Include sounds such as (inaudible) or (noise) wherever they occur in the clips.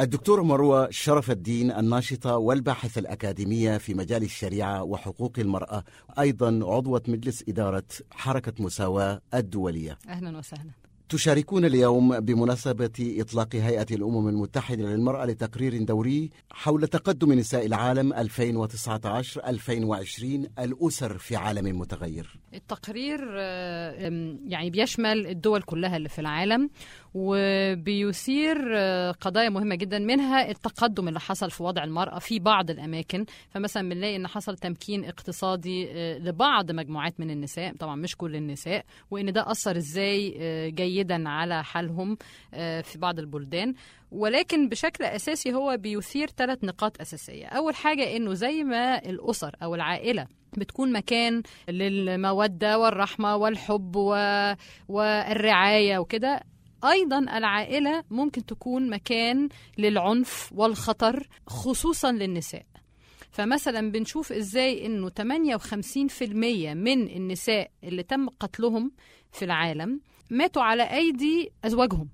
الدكتورة مروة شرف الدين الناشطة والباحثة الأكاديمية في مجال الشريعة وحقوق المرأة أيضا عضوة مجلس إدارة حركة مساواة الدولية. أهلا وسهلا. تشاركون اليوم بمناسبة إطلاق هيئة الأمم المتحدة للمرأة لتقرير دوري حول تقدم نساء العالم 2019-2020 الأسر في عالم متغير. التقرير آه، يعني بيشمل الدول كلها اللي في العالم وبيثير آه، قضايا مهمة جدا منها التقدم اللي حصل في وضع المرأة في بعض الأماكن. فمثلا بنلاقي إن حصل تمكين اقتصادي آه، لبعض مجموعات من النساء طبعا مش كل النساء وإن ده أثر إزاي آه، جيدا على حالهم في بعض البلدان. ولكن بشكل أساسي هو بيثير ثلاث نقاط أساسية. أول حاجة إنه زي ما الأسر أو العائلة بتكون مكان للمودة والرحمة والحب و... والرعاية وكده أيضا العائلة ممكن تكون مكان للعنف والخطر خصوصا للنساء. فمثلا بنشوف إزاي إنه 58% من النساء اللي تم قتلهم في العالم ماتوا على أيدي أزواجهم.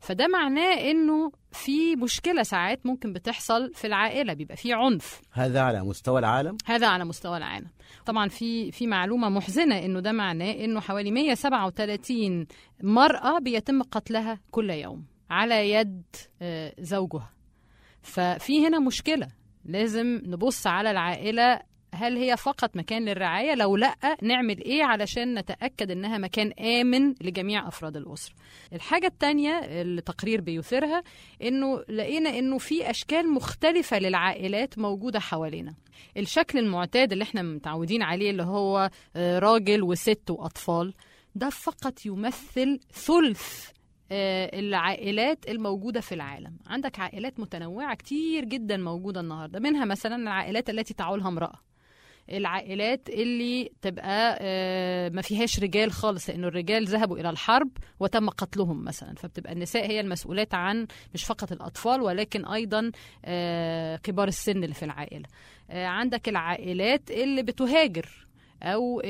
فده معناه إنه في مشكلة ساعات ممكن بتحصل في العائلة بيبقى في عنف. هذا على مستوى العالم؟ هذا على مستوى العالم. طبعا في في معلومة محزنة إنه ده معناه إنه حوالي 137 مرأة بيتم قتلها كل يوم على يد آه، زوجها. ففي هنا مشكلة. لازم نبص على العائلة هل هي فقط مكان للرعاية؟ لو لأ نعمل إيه علشان نتأكد إنها مكان آمن لجميع أفراد الأسرة؟ الحاجة الثانية التقرير بيثيرها إنه لقينا إنه في أشكال مختلفة للعائلات موجودة حوالينا. الشكل المعتاد اللي إحنا متعودين عليه اللي هو آه، راجل وست وأطفال ده فقط يمثل ثلث آه، العائلات الموجودة في العالم. عندك عائلات متنوعة كتير جدا موجودة النهاردة منها مثلا العائلات التي تعولها امرأة. العائلات اللي تبقى آه، ما فيهاش رجال خالص لأنه الرجال ذهبوا إلى الحرب وتم قتلهم مثلا. فبتبقى النساء هي المسؤولات عن مش فقط الأطفال ولكن أيضا آه، كبار السن اللي في العائلة. آه، عندك العائلات اللي بتهاجر أو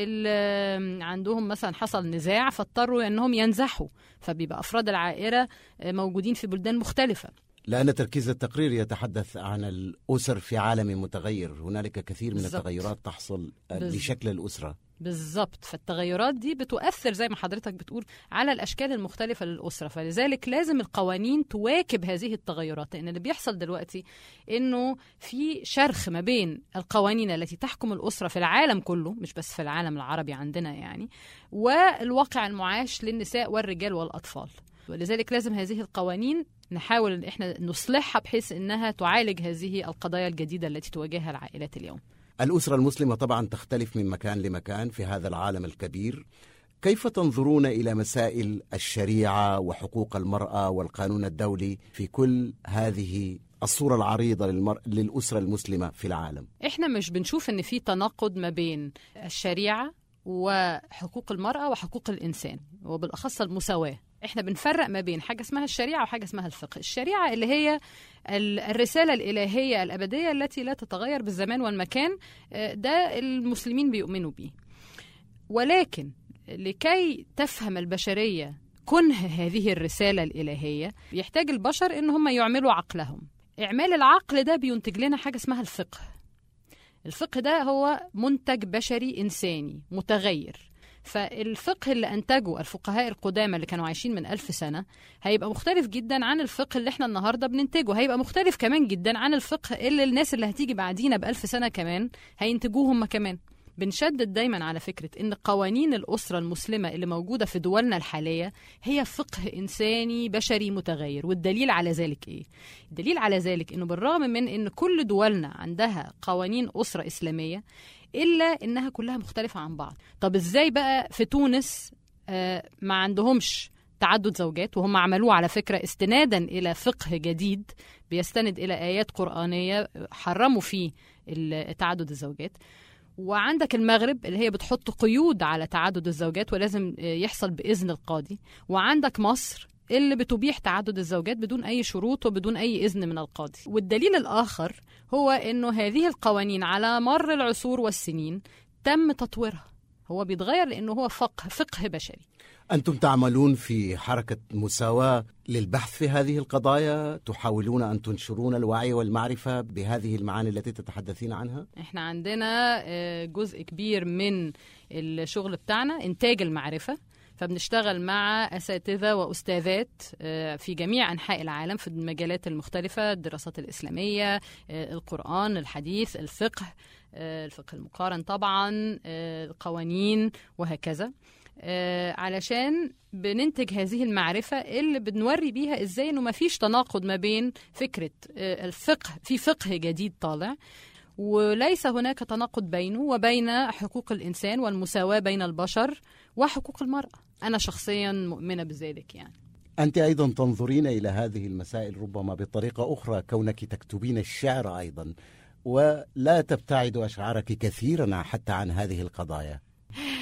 عندهم مثلا حصل نزاع فاضطروا إنهم ينزحوا. فبيبقى أفراد العائلة موجودين في بلدان مختلفة. لأن تركيز التقرير يتحدث عن الأسر في عالم متغير هنالك كثير من بالضبط. التغيرات تحصل بالضبط. لشكل الأسرة بالظبط فالتغيرات دي بتؤثر زي ما حضرتك بتقول على الأشكال المختلفة للأسرة فلذلك لازم القوانين تواكب هذه التغيرات لأن اللي بيحصل دلوقتي إنه في شرخ ما بين القوانين التي تحكم الأسرة في العالم كله مش بس في العالم العربي عندنا يعني والواقع المعاش للنساء والرجال والأطفال ولذلك لازم هذه القوانين نحاول إن إحنا نصلحها بحيث إنها تعالج هذه القضايا الجديدة التي تواجهها العائلات اليوم. الأسرة المسلمة طبعا تختلف من مكان لمكان في هذا العالم الكبير. كيف تنظرون إلى مسائل الشريعة وحقوق المرأة والقانون الدولي في كل هذه الصورة العريضة للمر... للأسرة المسلمة في العالم؟ إحنا مش بنشوف إن في تناقض ما بين الشريعة وحقوق المرأة وحقوق الإنسان وبالأخص المساواة. إحنا بنفرق ما بين حاجة اسمها الشريعة وحاجة اسمها الفقه. الشريعة اللي هي ال- الرسالة الإلهية الأبدية التي لا تتغير بالزمان والمكان آه، ده المسلمين بيؤمنوا بيه. ولكن لكي تفهم البشرية كنه هذه الرسالة الإلهية يحتاج البشر إن هم يعملوا عقلهم. إعمال العقل ده بينتج لنا حاجة اسمها الفقه. الفقه ده هو منتج بشري إنساني متغير. فالفقه اللي أنتجه الفقهاء القدامى اللي كانوا عايشين من ألف سنة هيبقى مختلف جدا عن الفقه اللي إحنا النهاردة بننتجه. هيبقى مختلف كمان جدا عن الفقه اللي الناس اللي هتيجي بعدينا بألف سنة كمان هينتجوه هم كمان. بنشدد دايما على فكرة إن قوانين الأسرة المسلمة اللي موجودة في دولنا الحالية هي فقه إنساني بشري متغير والدليل على ذلك إيه؟ الدليل على ذلك إنه بالرغم من إن كل دولنا عندها قوانين أسرة إسلامية إلا إنها كلها مختلفة عن بعض. طب إزاي بقى في تونس آه ما عندهمش تعدد زوجات؟ وهم عملوه على فكرة استنادا إلى فقه جديد بيستند إلى آيات قرآنية حرموا فيه تعدد الزوجات. وعندك المغرب اللي هي بتحط قيود على تعدد الزوجات ولازم يحصل بإذن القاضي. وعندك مصر اللي بتبيح تعدد الزوجات بدون أي شروط وبدون أي إذن من القاضي. والدليل الآخر هو أنه هذه القوانين على مر العصور والسنين تم تطويرها. هو بيتغير لأنه هو فقه فقه بشري. أنتم تعملون في حركة مساواة للبحث في هذه القضايا؟ تحاولون أن تنشرون الوعي والمعرفة بهذه المعاني التي تتحدثين عنها؟ إحنا عندنا آه، جزء كبير من الشغل بتاعنا إنتاج المعرفة. فبنشتغل مع أساتذة وأستاذات آه، في جميع أنحاء العالم في المجالات المختلفة الدراسات الإسلامية آه، القرآن الحديث الفقه آه، الفقه المقارن طبعا القوانين وهكذا. علشان بننتج هذه المعرفة اللي بنوري بيها إزاي إنه مفيش تناقض ما بين فكرة الفقه في فقه جديد طالع وليس هناك تناقض بينه وبين حقوق الإنسان والمساواة بين البشر وحقوق المرأة. أنا شخصيا مؤمنة بذلك يعني. أنت أيضا تنظرين إلى هذه المسائل ربما بطريقة أخرى كونك تكتبين الشعر أيضا ولا تبتعد أشعارك كثيرا حتى عن هذه القضايا.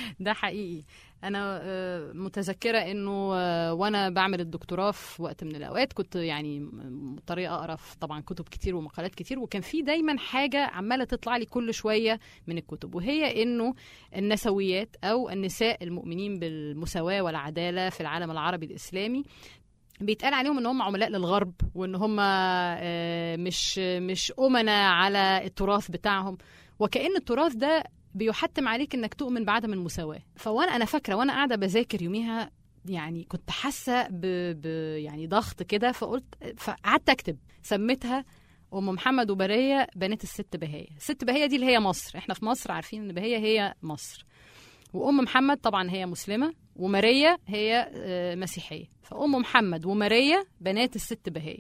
(laughs) ده حقيقي. أنا آه، متذكرة إنه آه، وأنا بعمل الدكتوراه في وقت من الأوقات كنت يعني مضطره أقرأ طبعا كتب كتير ومقالات كتير وكان في دايما حاجة عمالة تطلع لي كل شوية من الكتب وهي إنه النسويات أو النساء المؤمنين بالمساواة والعدالة في العالم العربي الإسلامي بيتقال عليهم إن هم عملاء للغرب وإن هم آه، مش مش امنا على التراث بتاعهم. وكأن التراث ده بيحتم عليك إنك تؤمن بعدم المساواة. فوانا أنا فاكرة وأنا قاعدة بذاكر يوميها يعني كنت حاسة ب... ب... يعني ضغط كده فقلت فقعدت أكتب. سميتها أم محمد وبريه بنات الست بهيه الست بهيه دي اللي هي مصر. إحنا في مصر عارفين إن بهيه هي مصر. وأم محمد طبعا هي مسلمة وماريا هي آه، مسيحية. فأم محمد وماريا بنات الست بهيه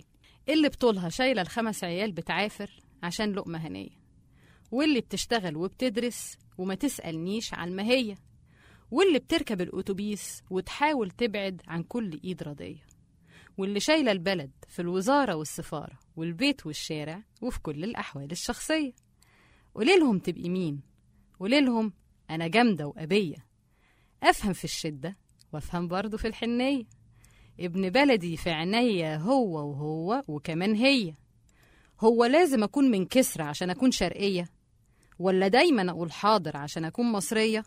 اللي بطولها شايلة الخمس عيال بتعافر عشان لقمة هنية. واللي بتشتغل وبتدرس وما تسألنيش عن ما هي. واللي بتركب الأتوبيس وتحاول تبعد عن كل إيد راضية. واللي شايلة البلد في الوزارة والسفارة والبيت والشارع وفي كل الأحوال الشخصية. قولي لهم تبقي مين؟ قولي لهم أنا جامدة وأبية. أفهم في الشدة وأفهم برضه في الحنية. ابن بلدي في عينيا هو وهو وكمان هي. هو لازم أكون من كسرى عشان أكون شرقية. ولا دايما أقول حاضر عشان أكون مصرية؟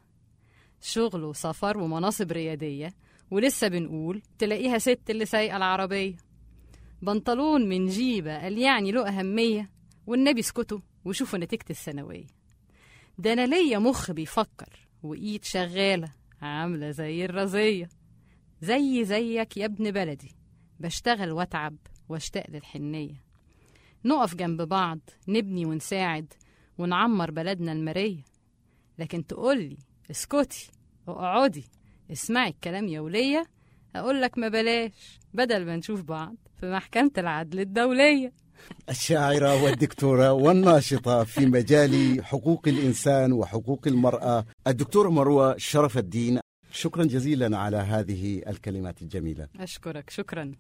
شغل وسفر ومناصب ريادية ولسه بنقول تلاقيها ست اللي سايقة العربية. بنطلون من جيبة قال يعني له أهمية والنبي اسكتوا وشوفوا نتيجة الثانوية. ده أنا ليا مخ بيفكر وإيد شغالة عاملة زي الرزية زي زيك يا ابن بلدي بشتغل وأتعب وأشتاق للحنية. نقف جنب بعض نبني ونساعد ونعمر بلدنا المرية. لكن تقولي اسكتي اقعدي اسمعي الكلام يا ولية أقول لك ما بلاش بدل ما نشوف بعض في محكمة العدل الدولية. الشاعرة والدكتورة والناشطة في مجال حقوق الإنسان وحقوق المرأة الدكتورة مروة شرف الدين. شكرا جزيلا على هذه الكلمات الجميلة. أشكرك شكرا.